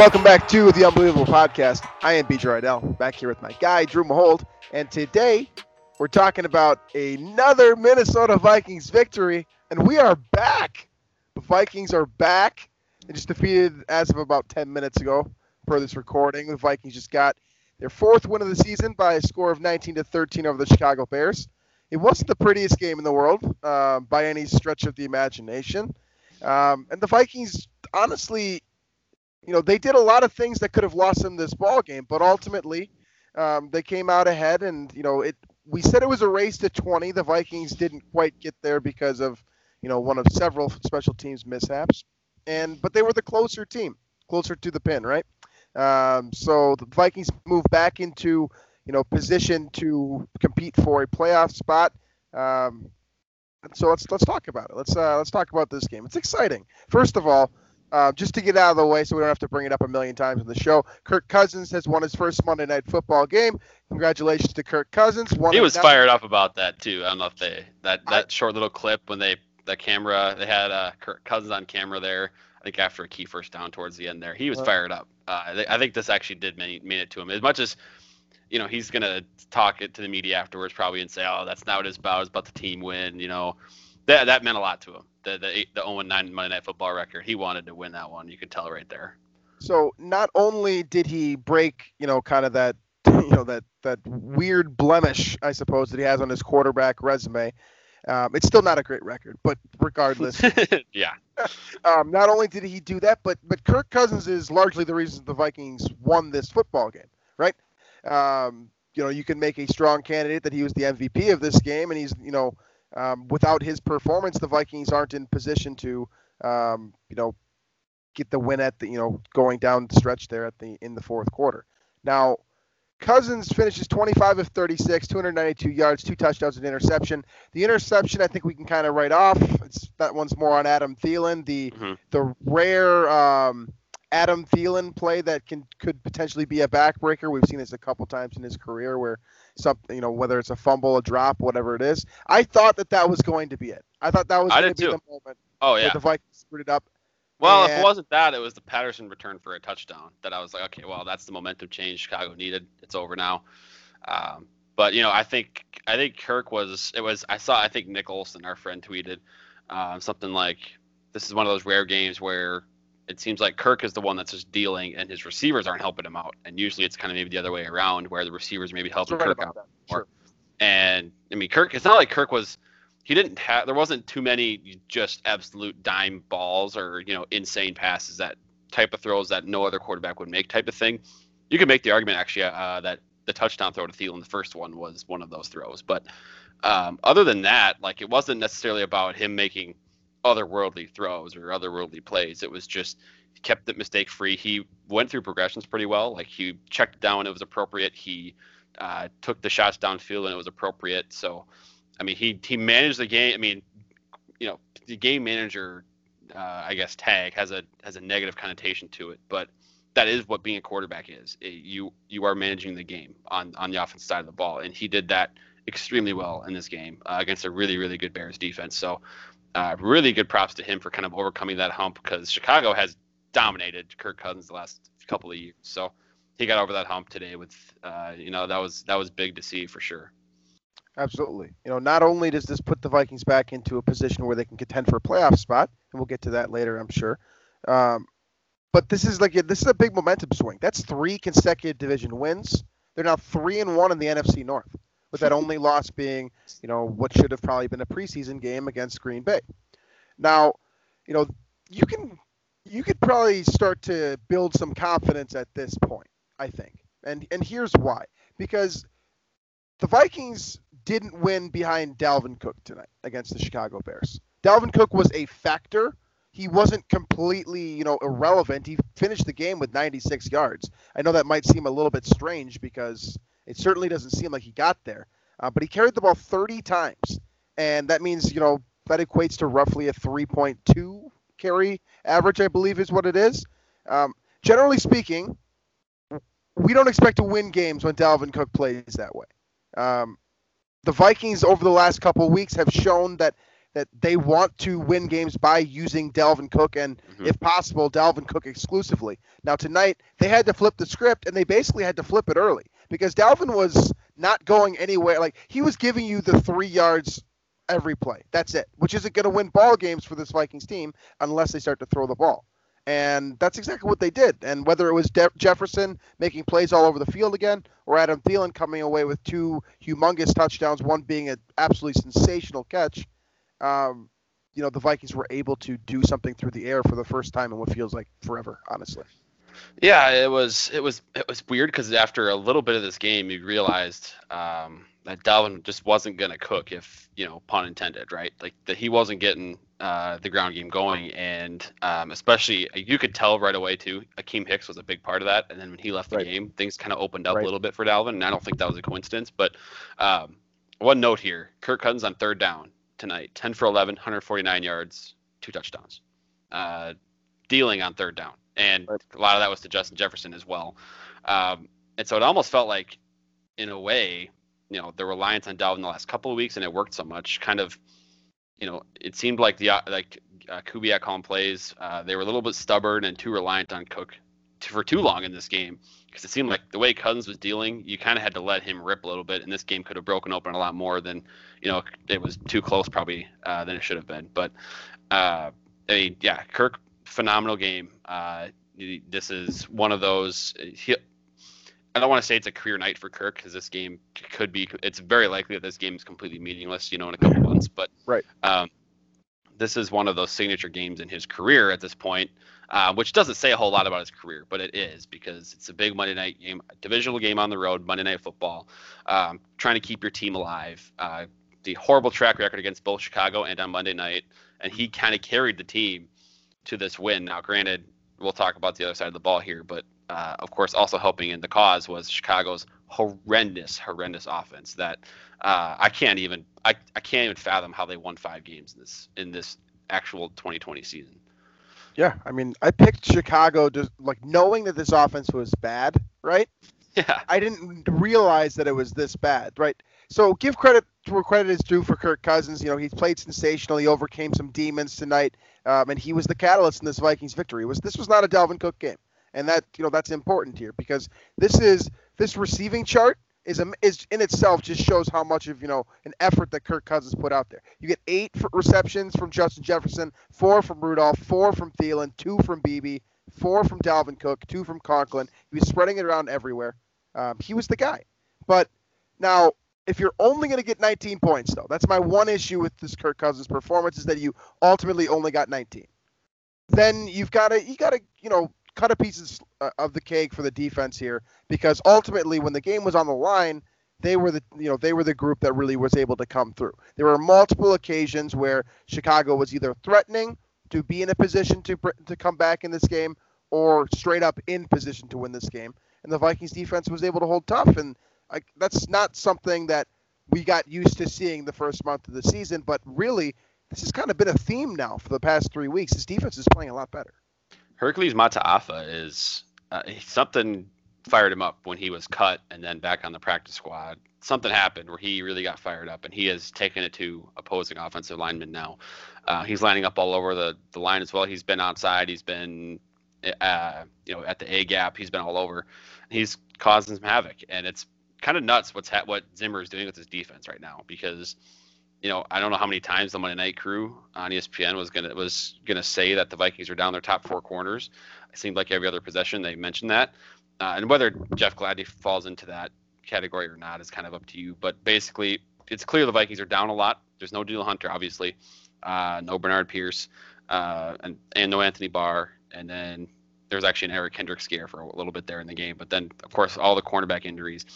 Welcome back to the Unbelievable Podcast. I am BJ Rydell, back here with my guy, Drew Mahold. And today, we're talking about another Minnesota Vikings victory. And we are back. The Vikings are back. They just defeated, as of about 10 minutes ago, per this recording. The Vikings just got their fourth win of the season by a score of 19 to 13 over the Chicago Bears. It wasn't the prettiest game in the world uh, by any stretch of the imagination. Um, and the Vikings, honestly, you know, they did a lot of things that could have lost them this ball game, but ultimately, um, they came out ahead. And you know, it we said it was a race to 20. The Vikings didn't quite get there because of you know one of several special teams mishaps, and but they were the closer team, closer to the pin, right? Um, so the Vikings move back into you know position to compete for a playoff spot. Um, so let's let's talk about it. Let's uh, let's talk about this game. It's exciting. First of all, uh, just to get out of the way so we don't have to bring it up a million times in the show, Kirk Cousins has won his first Monday Night Football game. Congratulations to Kirk Cousins. Won He was fired up about that too. I don't know if they that I- that short little clip when they the camera they had uh, Kirk Cousins on camera there. I think after a key first down towards the end there, he was Uh. fired up. Uh, I, thi- I think this actually did mean, mean it to him as much as you know he's gonna talk it to the media afterwards probably and say, oh that's not what it's about. It's about the team win. You know that that meant a lot to him. The the eight- the 0 9 Monday Night Football record. He wanted to win that one. You could tell right there. So not only did he break, you know, kind of that, you know, that that weird blemish, I suppose, that he has on his quarterback resume. Um, it's still not a great record, but regardless, yeah. um, not only did he do that, but but Kirk Cousins is largely the reason the Vikings won this football game, right? Um, you know, you can make a strong candidate that he was the MVP of this game, and he's you know, um, without his performance, the Vikings aren't in position to, um, you know, get the win at the you know going down the stretch there at the in the fourth quarter. Now, Cousins finishes 25 of 36, 292 yards, two touchdowns, an interception. The interception, I think we can kind of write off. It's that one's more on Adam Thielen. The Mhm. the rare um, Adam Thielen play that can could potentially be a backbreaker. We've seen this a couple times in his career where something, you know, whether it's a fumble, a drop, whatever it is. I thought that that was going to be it. I thought that was going to be too. the moment Oh yeah. the Vikings screwed it up. Well, if it wasn't that, it was the Patterson return for a touchdown that I was like, okay, well, that's the momentum change Chicago needed. It's over now. Um, but you know, I think I think Kirk was it was I saw I think Nick Olson, our friend, tweeted um, something like, "This is one of those rare games where it seems like Kirk is the one that's just dealing, and his receivers aren't helping him out. And usually it's kind of maybe the other way around, where the receivers maybe helping Right Kirk out that. more. Sure. And I mean, Kirk. It's not like Kirk was. He didn't have. There wasn't too many just absolute dime balls or you know insane passes that type of throws that no other quarterback would make type of thing. You could make the argument actually uh, that the touchdown throw to Thielen, the first one, was one of those throws. But um, other than that, like it wasn't necessarily about him making otherworldly throws or otherworldly plays. It was just kept it mistake free. He went through progressions pretty well. Like he checked down when it was appropriate. He uh, took the shots downfield when it was appropriate. So, I mean, he he managed the game. I mean, you know, the game manager, uh, I guess, tag has a has a negative connotation to it, but that is what being a quarterback is. It- you you are managing the game on on the offense side of the ball, and he did that extremely well in this game uh, against a really really good Bears defense. So, uh, really good props to him for kind of overcoming that hump because Chicago has dominated Kirk Cousins the last couple of years. So he got over that hump today with, uh, you know, that was that was big to see for sure. Absolutely. You know, not only does this put the Vikings back into a position where they can contend for a playoff spot, and we'll get to that later, I'm sure. Um, but this is like this is a big momentum swing. That's three consecutive division wins. They're now three and one in the NFC North, with that only loss being, you know, what should have probably been a preseason game against Green Bay. Now, you know, you can you could probably start to build some confidence at this point. I think, and and here's why: because the Vikings didn't win behind Dalvin Cook tonight against the Chicago Bears. Dalvin Cook was a factor. He wasn't completely, you know, irrelevant. He finished the game with 96 yards. I know that might seem a little bit strange because it certainly doesn't seem like he got there. Uh, but he carried the ball 30 times, and that means, you know, that equates to roughly a 3.2 carry average, I believe, is what it is. Um, generally speaking, we don't expect to win games when Dalvin Cook plays that way. Um, the Vikings over the last couple weeks have shown that that they want to win games by using Dalvin Cook and, Mhm. if possible, Dalvin Cook exclusively. Now tonight they had to flip the script and they basically had to flip it early because Dalvin was not going anywhere. Like he was giving you the three yards every play. That's it, which isn't going to win ball games for this Vikings team unless they start to throw the ball. And that's exactly what they did. And whether it was De- Jefferson making plays all over the field again, or Adam Thielen coming away with two humongous touchdowns, one being an absolutely sensational catch, um, you know, the Vikings were able to do something through the air for the first time in what feels like forever, honestly. Yeah, it was it was it was weird because after a little bit of this game, you realized um, that Dalvin just wasn't gonna cook, if you know, pun intended, right? Like that he wasn't getting uh, the ground game going, and um, especially you could tell right away too. Akiem Hicks was a big part of that, and then when he left the Right. game, things kind of opened up Right. a little bit for Dalvin, and I don't think that was a coincidence. But um, one note here: Kirk Cousins on third down tonight, 10 for 11, 149 yards, two touchdowns, uh, dealing on third down, and Right. a lot of that was to Justin Jefferson as well. Um, and so it almost felt like, in a way, you know, the reliance on Dalvin the last couple of weeks, and it worked so much, kind of, you know, it seemed like the uh, like uh, Kubiak calling plays, uh, they were a little bit stubborn and too reliant on Cook t- for too long in this game because it seemed like the way Cousins was dealing, you kind of had to let him rip a little bit, and this game could have broken open a lot more than, you know, it was too close probably uh, than it should have been. But, uh, I mean, yeah, Kirk, phenomenal game. Uh, this is one of those. He, I don't want to say it's a career night for Kirk because this game could be. It's very likely that this game is completely meaningless, you know, in a couple months. But Right. Um, this is one of those signature games in his career at this point, uh, which doesn't say a whole lot about his career, but it is because it's a big Monday night game, divisional game on the road, Monday Night Football, um, trying to keep your team alive. Uh, the horrible track record against both Chicago and on Monday night, and he kind of carried the team to this win. Now, granted, we'll talk about the other side of the ball here, but uh, of course, also helping in the cause was Chicago's horrendous, horrendous offense that uh, I can't even I, I can't even fathom how they won five games in this in this actual 2020 season. Yeah, I mean, I picked Chicago just like knowing that this offense was bad, right? Yeah, I didn't realize that it was this bad, right? So give credit where credit is due for Kirk Cousins. You know, he's played sensational. He overcame some demons tonight, um, and he was the catalyst in this Vikings victory. It was this was not a Dalvin Cook game, and that you know that's important here because this is this receiving chart is is in itself just shows how much of you know an effort that Kirk Cousins put out there. You get eight receptions from Justin Jefferson, four from Rudolph, four from Thielen, two from Beebe, four from Dalvin Cook, two from Conklin. He was spreading it around everywhere. Um, he was the guy. But now, if you're only going to get 19 points, though, that's my one issue with this Kirk Cousins performance is that you ultimately only got 19. Then you've got to you got to you know cut a pieces uh, of the cake for the defense here because ultimately when the game was on the line they were the you know they were the group that really was able to come through there were multiple occasions where chicago was either threatening to be in a position to to come back in this game or straight up in position to win this game and the vikings defense was able to hold tough and like that's not something that we got used to seeing the first month of the season but really this has kind of been a theme now for the past three weeks this defense is playing a lot better Hercules Mataafa is uh, something fired him up when he was cut and then back on the practice squad. Something happened where he really got fired up, and he has taken it to opposing offensive linemen now. Uh, he's lining up all over the, the line as well. He's been outside. He's been, uh, you know, at the A gap. He's been all over. He's causing some havoc, and it's kind of nuts what's ha- what Zimmer is doing with his defense right now because you know, I don't know how many times the Monday Night Crew on ESPN was gonna was gonna say that the Vikings are down their top four corners. It seemed like every other possession they mentioned that, uh, and whether Jeff Gladney falls into that category or not is kind of up to you. But basically, it's clear the Vikings are down a lot. There's no Daniel Hunter, obviously, uh, no Bernard Pierce, uh, and and no Anthony Barr, and then there's actually an Eric Kendrick scare for a little bit there in the game. But then, of course, all the cornerback injuries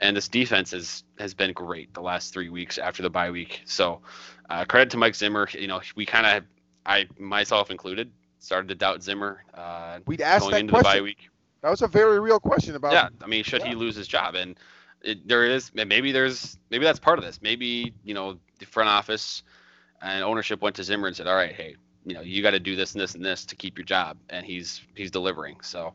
and this defense has has been great the last three weeks after the bye week. So uh, credit to Mike Zimmer. You know, we kind of, I myself included, started to doubt Zimmer. Uh, We'd asked going that into the bye question. week. That was a very real question about. Yeah, I mean, should he lose his job? And it, there is maybe there's maybe that's part of this. Maybe you know the front office and ownership went to Zimmer and said, "All right, hey, you know you got to do this and this and this to keep your job," and he's he's delivering. So.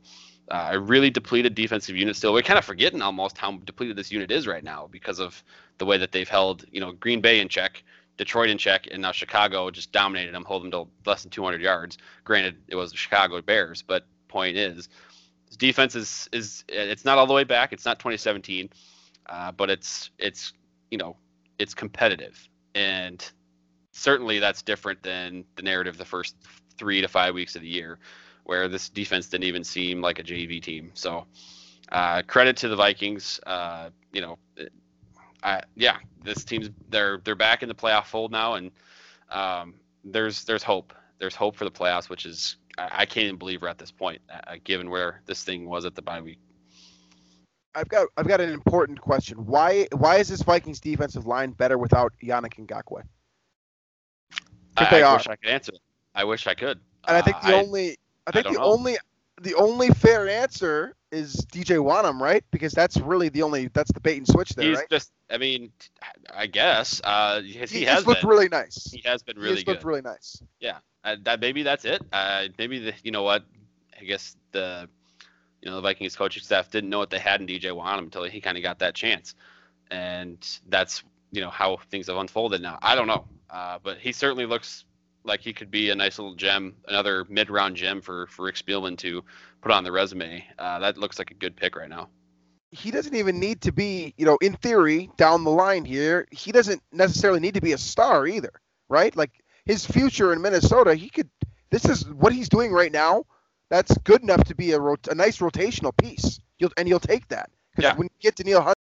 Uh, a really depleted defensive unit still. We're kind of forgetting almost how depleted this unit is right now because of the way that they've held, you know, Green Bay in check, Detroit in check, and now Chicago just dominated them, holding them to less than 200 yards. Granted, it was the Chicago Bears, but point is, this defense is is it's not all the way back. It's not 2017, uh, but it's it's you know it's competitive, and certainly that's different than the narrative the first three to five weeks of the year, where this defense didn't even seem like a JV team. So uh, credit to the Vikings. Uh, you know, I, yeah, this team's they're they're back in the playoff fold now, and um, there's there's hope. There's hope for the playoffs, which is I, I can't even believe we're at this point, uh, given where this thing was at the bye week. I've got I've got an important question. Why why is this Vikings defensive line better without Yannick Ngakoue? I, I wish I could answer. that. I wish I could. And I think Uh, the only I think don't the know. only the only fair answer is DJ Wonnum, right? Because that's really the only that's the bait and switch there, he's right? just. I mean, I guess uh, he, he He, has looked been. really nice. he has been He really good. looked really nice. uh, that maybe that's it. Uh, maybe the you know what? I guess the you know the Vikings coaching staff didn't know what they had in DJ Wonnum until he kind of got that chance, and that's you know how things have unfolded now. I don't know, uh, but he certainly looks like he could be a nice little gem, another mid-round gem for for Rick Spielman to put on the resume. Uh, that looks like a good pick right now. He doesn't even need to be, you know, in theory, down the line here, he doesn't necessarily need to be a star either, right? Like his future in Minnesota, he could this is what he's doing right now. That's good enough to be a, rot- a nice rotational piece. You'll, and you'll take that. Because Yeah. when you get to Neil Hunt,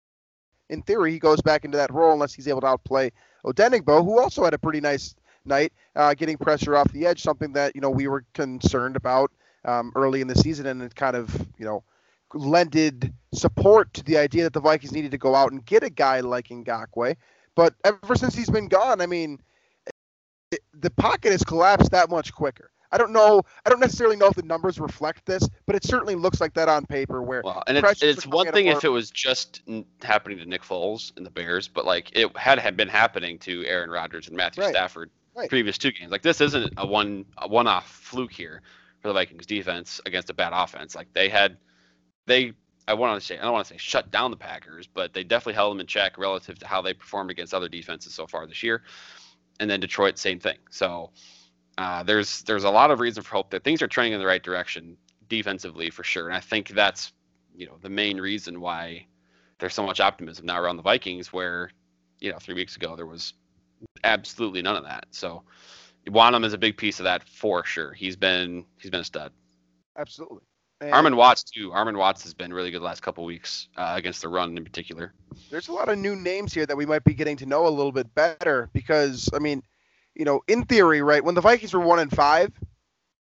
in theory, he goes back into that role unless he's able to outplay Odenigbo, who also had a pretty nice night, uh, getting pressure off the edge, something that you know we were concerned about um, early in the season, and it kind of you know lended support to the idea that the Vikings needed to go out and get a guy like Ngakoue. But ever since he's been gone, I mean, it, the pocket has collapsed that much quicker. I don't know. I don't necessarily know if the numbers reflect this, but it certainly looks like that on paper. Where Well, and it's, it's one thing if it was just happening to Nick Foles and the Bears, but like it had had been happening to Aaron Rodgers and Matthew Right. Stafford Right. previous two games. Like this isn't a one a one off fluke here for the Vikings defense against a bad offense. Like they had they I want to say I don't want to say shut down the Packers, but they definitely held them in check relative to how they performed against other defenses so far this year. And then Detroit, same thing. So uh, there's there's a lot of reason for hope that things are trending in the right direction defensively for sure. And I think that's you know the main reason why there's so much optimism now around the Vikings, where you know three weeks ago there was absolutely none of that. So Wonnum is a big piece of that for sure. He's been he's been a stud. absolutely. And Armon Watts too. Armon Watts has been really good the last couple weeks uh, against the run in particular. there's a lot of new names here that we might be getting to know a little bit better because I mean, you know, in theory, right, when the Vikings were one and five,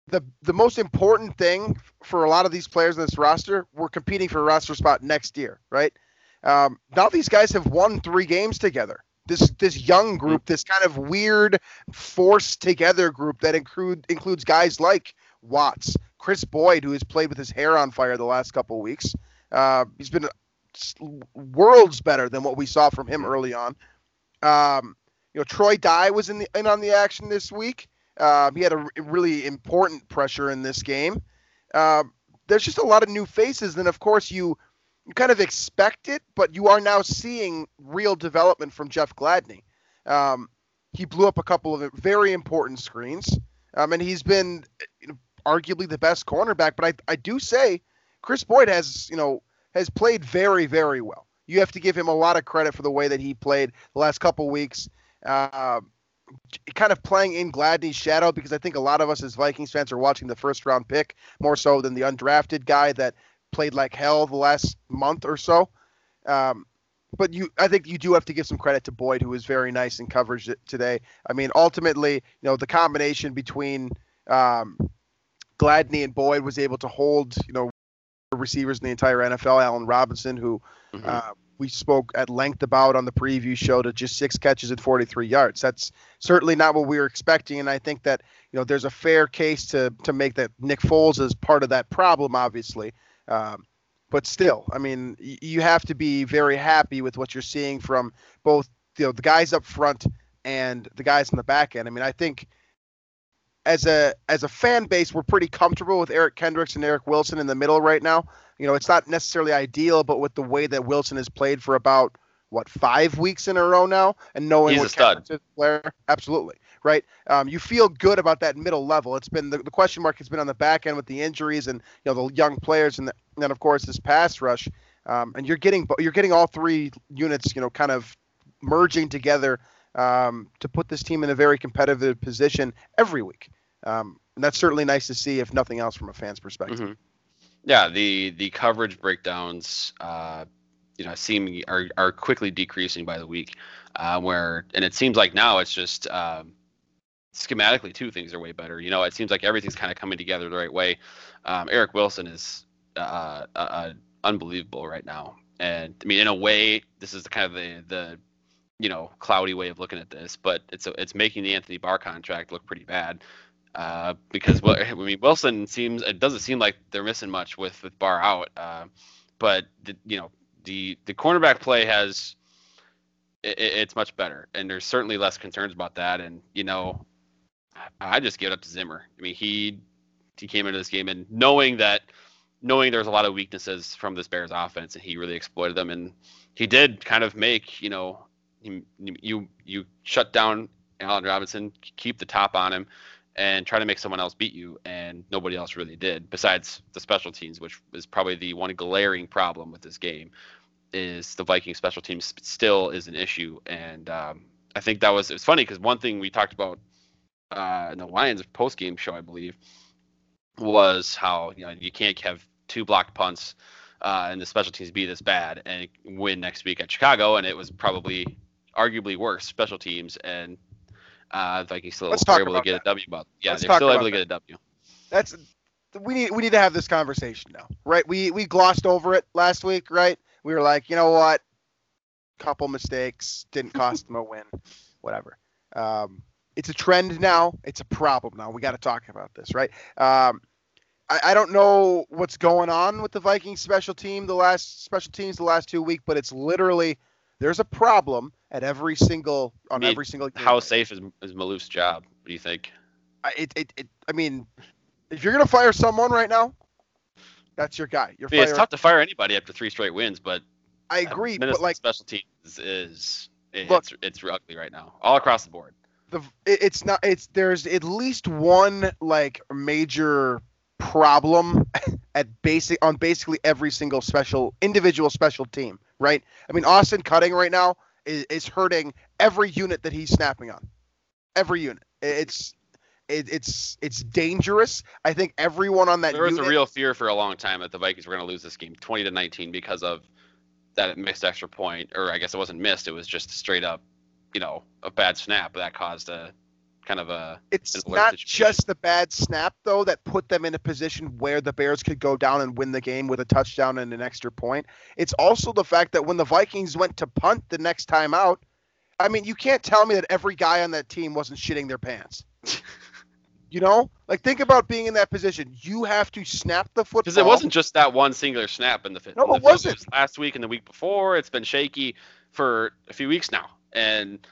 the the most important thing for a lot of these players in this roster were competing for a roster spot next year, right? Um, now these guys have won three games together. This this young group, this kind of weird forced together group that include includes guys like Watts, Kris Boyd, who has played with his hair on fire the last couple of weeks. Uh, he's been worlds better than what we saw from him early on. Um, you know, Troy Dye was in the in on the action this week. Um, he had a really important pressure in this game. Um, there's just a lot of new faces, and of course you you kind of expect it, but you are now seeing real development from Jeff Gladney. Um, he blew up a couple of very important screens, um, and he's been arguably the best cornerback. But I I do say Kris Boyd has you know has played very very well. You have to give him a lot of credit for the way that he played the last couple weeks. Uh, kind of playing in Gladney's shadow because I think a lot of us as Vikings fans are watching the first round pick more so than the undrafted guy that played like hell the last month or so. Um, but you, I think you do have to give some credit to Boyd, who was very nice in coverage today. I mean, ultimately, you know, the combination between um, Gladney and Boyd was able to hold, you know, receivers in the entire NFL. Allen Robinson, who Mhm. uh, we spoke at length about on the preview show to just six catches at 43 yards. That's certainly not what we were expecting, and I think that you know there's a fair case to to make that Nick Foles is part of that problem, obviously. Um, but still, I mean, you have to be very happy with what you're seeing from both you know the guys up front and the guys in the back end. I mean, I think as a as a fan base, we're pretty comfortable with Eric Kendricks and Eric Wilson in the middle right now. You know, it's not necessarily ideal, but with the way that Wilson has played for about what five weeks in a row now, and knowing He's what a stud. Is absolutely right. Um, you feel good about that middle level. It's been the, the question mark has been on the back end with the injuries and you know the young players, and, the, and then of course this pass rush. Um, and you're getting you're getting all three units, you know, kind of merging together um, to put this team in a very competitive position every week. Um, and that's certainly nice to see, if nothing else, from a fan's perspective. Mhm. Yeah, the the coverage breakdowns, uh, you know, seem are are quickly decreasing by the week. Uh, where and it seems like now it's just um, schematically too things are way better. You know, it seems like everything's kind of coming together the right way. Um, Eric Wilson is uh, uh, uh, unbelievable right now, and I mean, in a way, this is kind of the the you know cloudy way of looking at this, but it's it's making the Anthony Barr contract look pretty bad uh, because well, I mean Wilson seems it doesn't seem like they're missing much with with Barr out, uh, but the, you know the the cornerback play has it, it's much better, and there's certainly less concerns about that, and you know I just give it up to Zimmer. I mean he he came into this game and knowing that knowing there's a lot of weaknesses from this Bears offense, and he really exploited them, and he did kind of make you know you you, shut down Allen Robinson, keep the top on him and try to make someone else beat you, and nobody else really did. Besides the special teams, which is probably the one glaring problem with this game, is the Viking special teams still is an issue, and um, I think that was it was funny because one thing we talked about uh, in the Lions post game show, I believe, was how you know you can't have two blocked punts uh, and the special teams be this bad and win next week at Chicago, and it was probably arguably worse special teams and uh, Vikings still Let's were able to get that. a W. But yeah, Let's they're still able to get a W. That's we need we need to have this conversation now, right? We we glossed over it last week, right? We were like, you know what? Couple mistakes didn't cost them a win, whatever. Um, it's a trend now. It's a problem now. We got to talk about this, right? Um, I, I don't know what's going on with the Vikings special team, the last special teams, the last two weeks, but it's literally there's a problem at every single on mean, every single. How safe is is Maalouf's job? What do you think? I- it, it, it, I mean, if you're gonna fire someone right now, that's your guy. You're I mean, it's tough to fire anybody after three straight wins, but I agree, but like special teams is it, Look- it's it's ugly right now, all across the board. The it's not. It's there's at least one like major problem at basic on basically every single special individual special team, right? I mean, Austin Cutting right now is, is hurting every unit that he's snapping on. Every unit. It's it, it's it's dangerous. I think everyone on that There was unit. a real fear for a long time that the Vikings were going to lose this game, 20 to 19, because of that missed extra point, or I guess it wasn't missed. It was just straight up, you know, a bad snap that caused a kind of a It's not situation. just the bad snap though that put them in a position where the Bears could go down and win the game with a touchdown and an extra point. It's also the fact that when the Vikings went to punt the next time out, I mean, you can't tell me that every guy on that team wasn't shitting their pants. you know, like think about being in that position. You have to snap the football. Because it wasn't just that one singular snap in the. No, in the it field. wasn't. was last week and the week before. It's been shaky for a few weeks now, and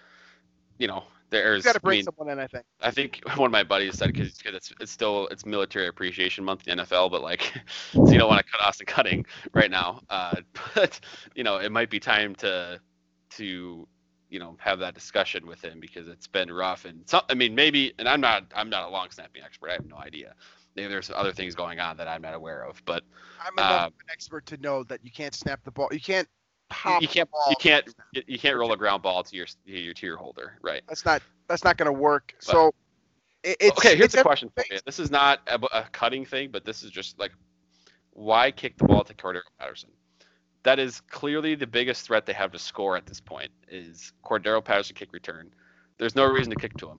you know there's. Got to I bring mean, someone in. I think. I think one of my buddies said because it's it's still it's military appreciation month in the NFL, but like so you don't want to cut Austin Cutting right now. Uh, but you know it might be time to to you know have that discussion with him because it's been rough and so, I mean maybe and I'm not I'm not a long snapping expert. I have no idea. Maybe there's other things going on that I'm not aware of, but I'm Uh, an expert to know that you can't snap the ball. You can't pop. you can't you can't you, can't roll a ground ball to your to your tier holder, right? That's not. That's not going to work. So. It's, okay, here's it's the question for you. This is not a, a cutting thing, but this is just like, why kick the ball to Cordarrelle Patterson? That is clearly the biggest threat they have to score at this point. Is Cordarrelle Patterson kick return? There's no reason to kick to him.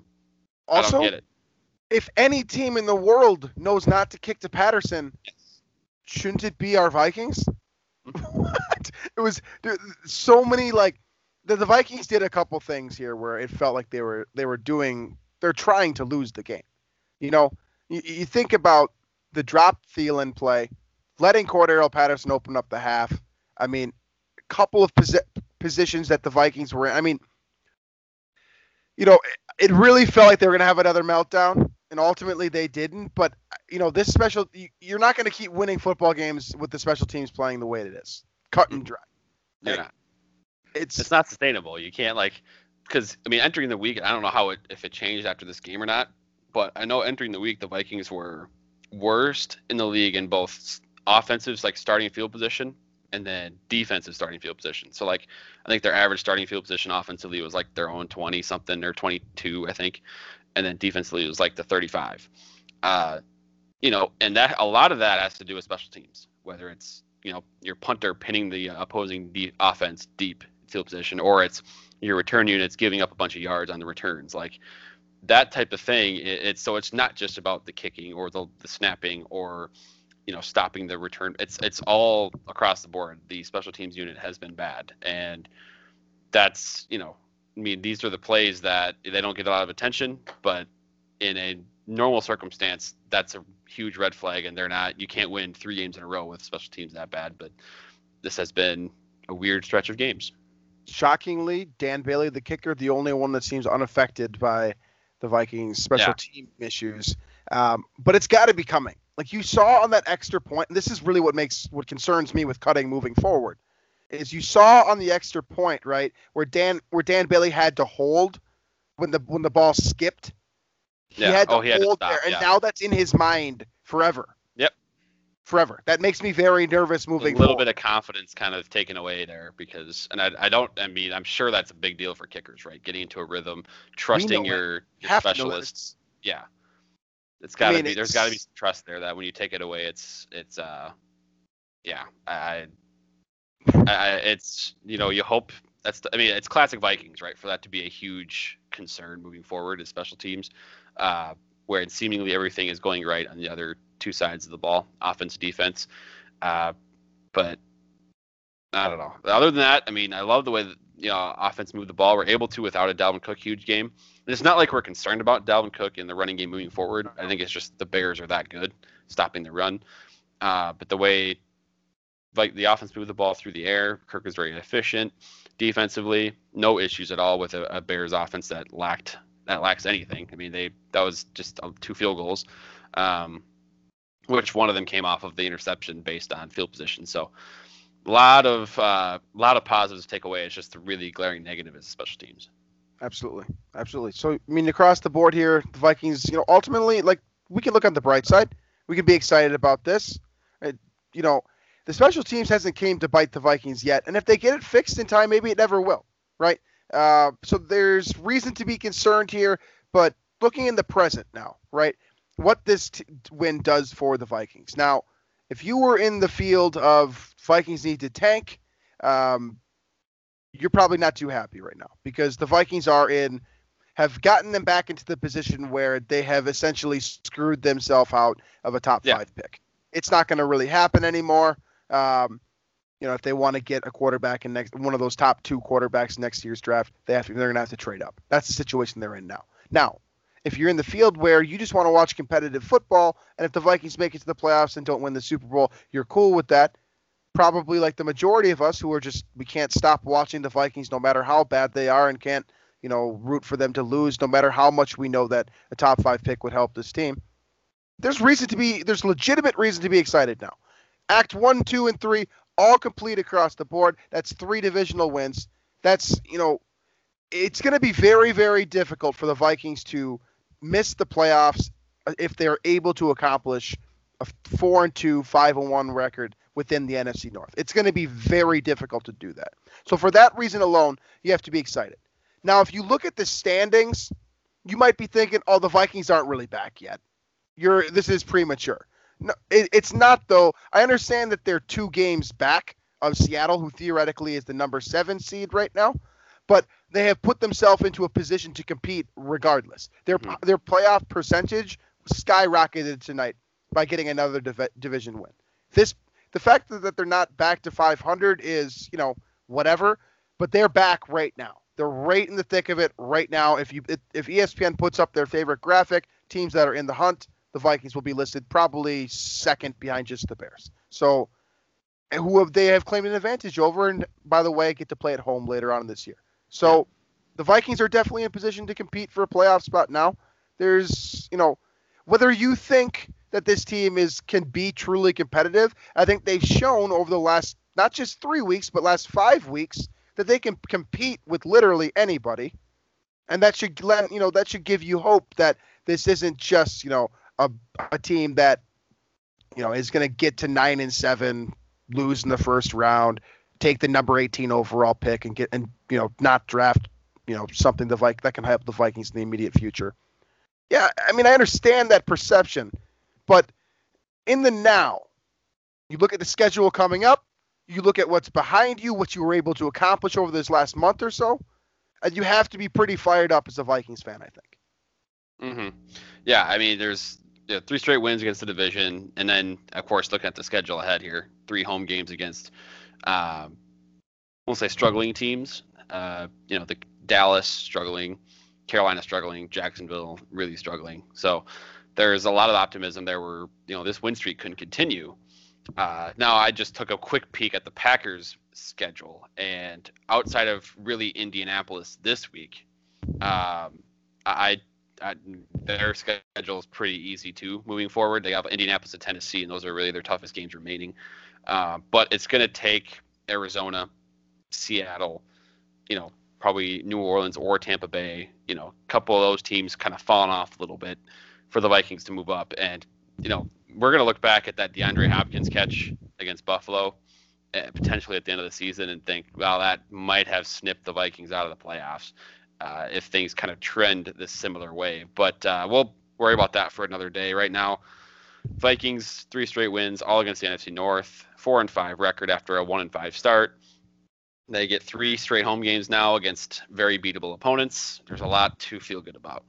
I Also, don't get it. if any team in the world knows not to kick to Patterson, shouldn't it be our Vikings? What? It was dude, so many like the, the Vikings did a couple things here where it felt like they were they were doing they're trying to lose the game. You know, you, you think about the drop Thielen play, letting Cordarrelle Patterson open up the half. I mean, a couple of posi- positions that the Vikings were in. I mean, you know, it, it really felt like they were going to have another meltdown, and ultimately they didn't. But you know, this special, you, you're not going to keep winning football games with the special teams playing the way it is, cut and dry. You're. It's, It's not sustainable. You can't like, because I mean, entering the week, I don't know how it if it changed after this game or not, but I know entering the week the Vikings were worst in the league in both s- offensive like starting field position and then defensive starting field position. So like I think their average starting field position offensively was like their own 20 something or 22 I think, and then defensively it was like the 35. Uh, you know, and that a lot of that has to do with special teams, whether it's you know your punter pinning the opposing de- offense deep field position, or it's your return units giving up a bunch of yards on the returns, like that type of thing. It, it's so it's not just about the kicking or the, the snapping or you know stopping the return. It's it's all across the board. The special teams unit has been bad, and that's you know I mean these are the plays that they don't get a lot of attention, but in a normal circumstance, that's a huge red flag, and they're not. You can't win three games in a row with special teams that bad. But this has been a weird stretch of games. shockingly, Dan Bailey, the kicker, the only one that seems unaffected by the Vikings' special Yeah. team issues. Um, but it's got to be coming. Like you saw on that extra point, and this is really what makes what concerns me with cutting moving forward, is you saw on the extra point, right, where Dan where Dan Bailey had to hold when the when the ball skipped. He Yeah. had to Oh, he had to hold stop, there, and yeah. now that's in his mind forever. Yep. Forever. That makes me very nervous moving. a little forward. bit of confidence kind of taken away there because, and I, I don't, I mean, I'm sure that's a big deal for kickers, right? Getting into a rhythm, trusting your, your have to know that specialists. Yeah, it's got to mean, be. There's got to be some trust there that when you take it away, it's, it's, uh, yeah, I, It's, you know, you hope that's, the, I mean, it's classic Vikings, right? For that to be a huge concern moving forward as special teams, uh, where seemingly everything is going right on the other two sides of the ball, offense, defense. Uh, but I don't know. Other than that, I mean, I love the way that you know offense moved the ball. We're able to without a Dalvin Cook huge game. And it's not like we're concerned about Dalvin Cook in the running game moving forward. I think it's just the Bears are that good stopping the run. Uh, but the way like the offense moved the ball through the air, Kirk was very efficient. Defensively, no issues at all with a, a Bears offense that lacked that lacks anything. I mean, they that was just uh, two field goals. Um, which one of them came off of the interception based on field position. So a lot of uh, lot of positives to take away. It's just the really glaring negative is special teams. Absolutely, absolutely. So I mean, across the board here, the Vikings, you know, ultimately, like we can look on the bright side. We can be excited about this. Uh, you know, the special teams hasn't came to bite the Vikings yet, and if they get it fixed in time, maybe it never will, right? Uh, so there's reason to be concerned here, but looking in the present now, right? What this t- win does for the Vikings. Now, if you were in the field of Vikings need to tank, um, you're probably not too happy right now because the Vikings are in have gotten them back into the position where they have essentially screwed themselves out of a top Yeah. five pick. It's not going to really happen anymore. Um, you know, if they want to get a quarterback in next one of those top two quarterbacks next year's draft, they have to, they're going to have to trade up. That's the situation they're in now. Now, if you're in the field where you just want to watch competitive football, and if the Vikings make it to the playoffs and don't win the Super Bowl, you're cool with that probably like the majority of us who are just we can't stop watching the Vikings no matter how bad they are and can't you know root for them to lose no matter how much we know that a top five pick would help this team. There's reason to be there's legitimate reason to be excited now. Act one, two, and three all complete across the board. That's three divisional wins. That's you know it's going to be very very difficult for the Vikings to miss the playoffs if they're able to accomplish a four and two, five and one record within the NFC North. It's going to be very difficult to do that. So for that reason alone, you have to be excited. Now, if you look at the standings, you might be thinking, "Oh, the Vikings aren't really back yet. You're this is premature." No, it, it's not though. I understand that they're two games back of Seattle, who theoretically is the number seven seed right now, but they have put themselves into a position to compete regardless. Their Mhm. their playoff percentage skyrocketed tonight by getting another div- division win. This the fact that, that they're not back to 500 is, you know, whatever, but they're back right now. They're right in the thick of it right now. If you if ESPN puts up their favorite graphic, teams that are in the hunt, the Vikings will be listed probably second behind just the Bears. So eh, who have they have claimed an advantage over and by the way get to play at home later on this year. So the Vikings are definitely in position to compete for a playoff spot now. There's, you know, whether you think that this team is can be truly competitive, I think they've shown over the last not just 3 weeks but last 5 weeks that they can compete with literally anybody. And that should let you know that should give you hope that this isn't just, you know, a, a team that you know is going to get to 9 and 7, lose in the first round, take the number 18 overall pick and get and you know not draft, you know, something the Vic that can help the Vikings in the immediate future. Yeah, I mean I understand that perception, but in the now, you look at the schedule coming up, you look at what's behind you, what you were able to accomplish over this last month or so, and you have to be pretty fired up as a Vikings fan, I think. Mm-hmm. Yeah, I mean, there's know, three straight wins against the division, and then of course looking at the schedule ahead here, three home games against, um, we'll say struggling teams. Uh, you know, the Dallas struggling, Carolina struggling, Jacksonville really struggling. So there's a lot of optimism there where you know this win streak couldn't continue. Uh, now I just took a quick peek at the Packers schedule, and outside of really Indianapolis this week, um, I, Their schedule is pretty easy too. Moving forward, they have Indianapolis and Tennessee, and those are really their toughest games remaining. Uh, but it's going to take Arizona, Seattle, you know, probably New Orleans or Tampa Bay. You know, a couple of those teams kind of falling off a little bit for the Vikings to move up, and you know, we're going to look back at that DeAndre Hopkins catch against Buffalo, uh, potentially at the end of the season, and think, well, that might have snipped the Vikings out of the playoffs uh, if things kind of trend this similar way. But uh, we'll worry about that for another day. Right now, Vikings three straight wins, all against the NFC North, four and five record after a one and five start. They get three straight home games now against very beatable opponents. There's a lot to feel good about.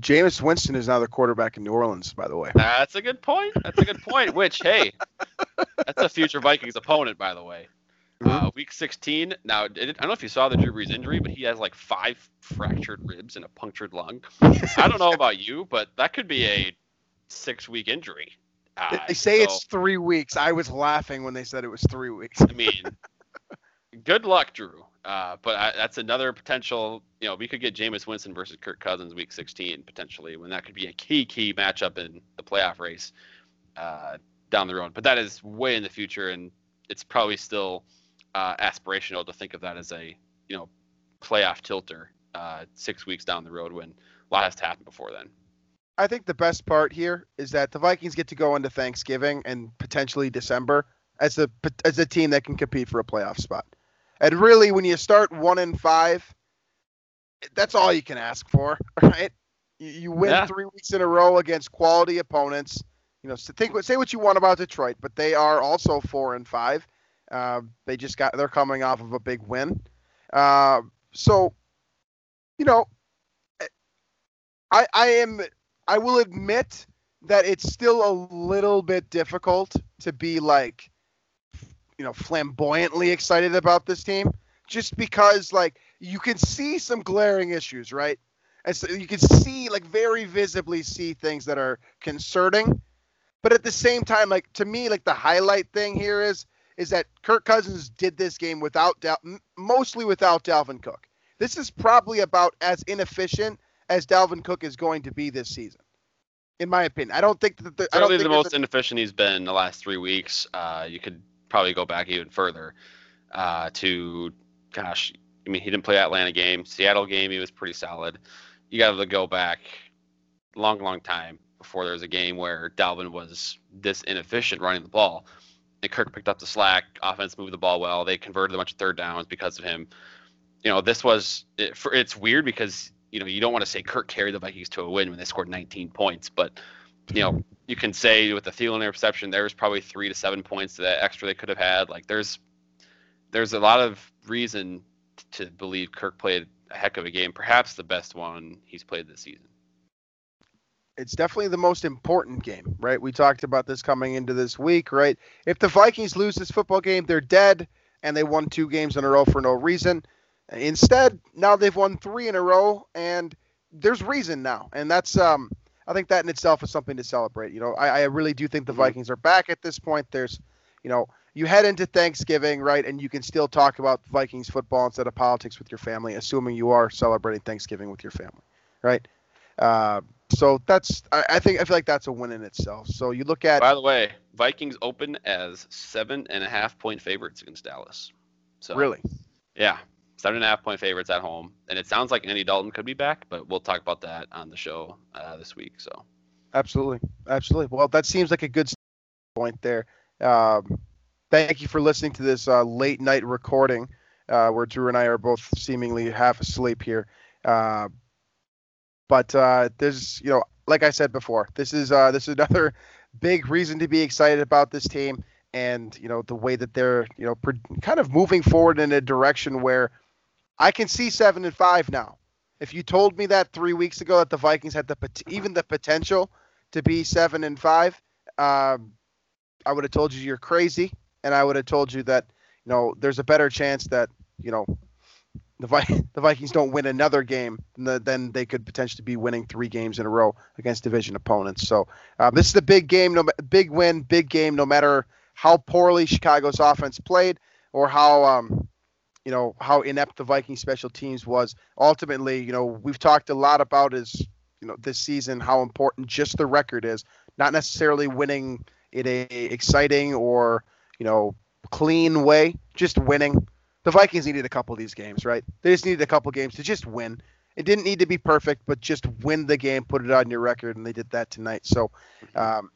Jameis Winston is now the quarterback in New Orleans, by the way. That's a good point. That's a good point. Which, hey, that's a future Vikings opponent, by the way. Uh, week 16. Now, it, I don't know if you saw the Drew Brees injury, but he has like five fractured ribs and a punctured lung. I don't know about you, but that could be a six-week injury. Uh, they say so, it's three weeks. I was laughing when they said it was three weeks. I mean, good luck, Drew. Uh, but I, that's another potential. You know, we could get Jameis Winston versus Kirk Cousins week 16 potentially, when that could be a key key matchup in the playoff race uh, down the road. But that is way in the future, and it's probably still uh, aspirational to think of that as a you know playoff tilter uh, six weeks down the road when a lot has to happen before then. I think the best part here is that the Vikings get to go into Thanksgiving and potentially December as a as a team that can compete for a playoff spot. And really, when you start one and five, that's all you can ask for, right? You, you win Yeah. three weeks in a row against quality opponents. You know, so think say what you want about Detroit, but they are also four and five. Uh, they just got they're coming off of a big win. Uh, so, you know, I I am I will admit that it's still a little bit difficult to be like you know flamboyantly excited about this team just because like you can see some glaring issues right and so you can see like very visibly see things that are concerning but at the same time like to me like the highlight thing here is is that Kirk Cousins did this game without Dal- mostly without Dalvin Cook this is probably about as inefficient as Dalvin Cook is going to be this season in my opinion I don't think that the, I don't think the most inefficient he's been the last three weeks. Uh, you could probably go back even further uh, to, gosh, I mean, he didn't play Atlanta game. Seattle game, he was pretty solid. You got to go back long, long time before there was a game where Dalvin was this inefficient running the ball. Kirk picked up the slack. Offense moved the ball well. They converted a bunch of third downs because of him. You know, this was it, for, it's weird because you know you don't want to say Kirk carried the Vikings to a win when they scored 19 points, but you know you can say with the Thielen interception, there was probably three to seven points that extra they could have had. Like there's there's a lot of reason to believe Kirk played a heck of a game, perhaps the best one he's played this season. It's definitely the most important game, right? We talked about this coming into this week, right? If the Vikings lose this football game, they're dead and they won two games in a row for no reason. Instead, now they've won three in a row and there's reason now. And that's um I think that in itself is something to celebrate. You know, I, I really do think the Mm-hmm. Vikings are back at this point. There's, you know, you head into Thanksgiving, right, and you can still talk about Vikings football instead of politics with your family, assuming you are celebrating Thanksgiving with your family, right? Uh, so that's, I, I think, I feel like that's a win in itself. So you look at, By the way, Vikings open as seven and a half point favorites against Dallas. So really, yeah, seven and a half point favorites at home, and it sounds like Andy Dalton could be back, but we'll talk about that on the show uh, this week. So absolutely, absolutely. Well, that seems like a good point there. Um, thank you for listening to this uh, late night recording uh, where Drew and I are both seemingly half asleep here. But uh, there's, you know, like I said before, this is uh, this is another big reason to be excited about this team, and you know the way that they're, you know, pro- kind of moving forward in a direction where I can see seven and five now. If you told me that three weeks ago that the Vikings had the even the potential to be seven and five, um, I would have told you you're crazy, and I would have told you that you know there's a better chance that you know the Vi- the Vikings don't win another game, then they could potentially be winning three games in a row against division opponents. So uh, this is the big game, no big win, big game, no matter how poorly Chicago's offense played or how um, you know how inept the Viking special teams was. Ultimately, you know we've talked a lot about is you know this season how important just the record is, not necessarily winning in a exciting or you know clean way, just winning. The Vikings needed a couple of these games, right? They just needed a couple games to just win. It didn't need to be perfect, but just win the game, put it on your record, and they did that tonight. So, um,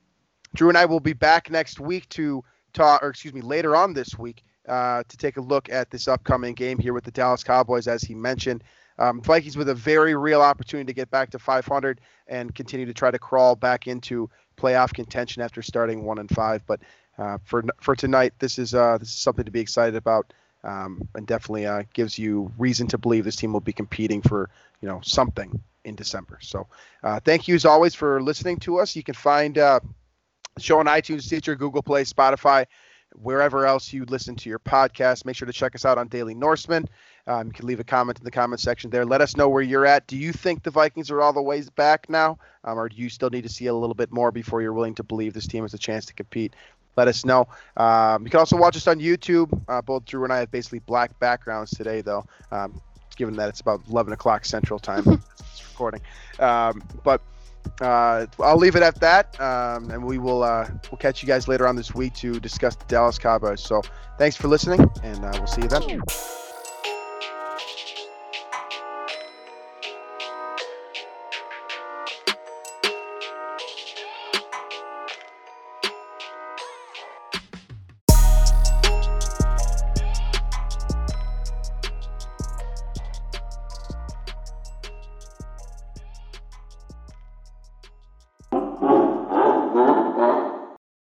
Drew and I will be back next week to talk, or excuse me, later on this week uh, to take a look at this upcoming game here with the Dallas Cowboys, as he mentioned. Um, Vikings with a very real opportunity to get back to 500 and continue to try to crawl back into playoff contention after starting one and five. But uh, for for tonight, this is uh, this is something to be excited about, um, and definitely uh, gives you reason to believe this team will be competing for you know something in December. So, uh, thank you as always for listening to us. You can find uh, the show on iTunes, Stitcher, Google Play, Spotify, wherever else you listen to your podcast. Make sure to check us out on Daily Norseman. Um, you can leave a comment in the comment section there. Let us know where you're at. Do you think the Vikings are all the ways back now, um, or do you still need to see a little bit more before you're willing to believe this team has a chance to compete? Let us know. Um, you can also watch us on YouTube. Uh, both Drew and I have basically black backgrounds today, though, um, given that it's about 11 o'clock Central Time. this recording, um, but uh, I'll leave it at that, um, and we will uh, we'll catch you guys later on this week to discuss the Dallas Cowboys. So thanks for listening, and uh, we'll see you then.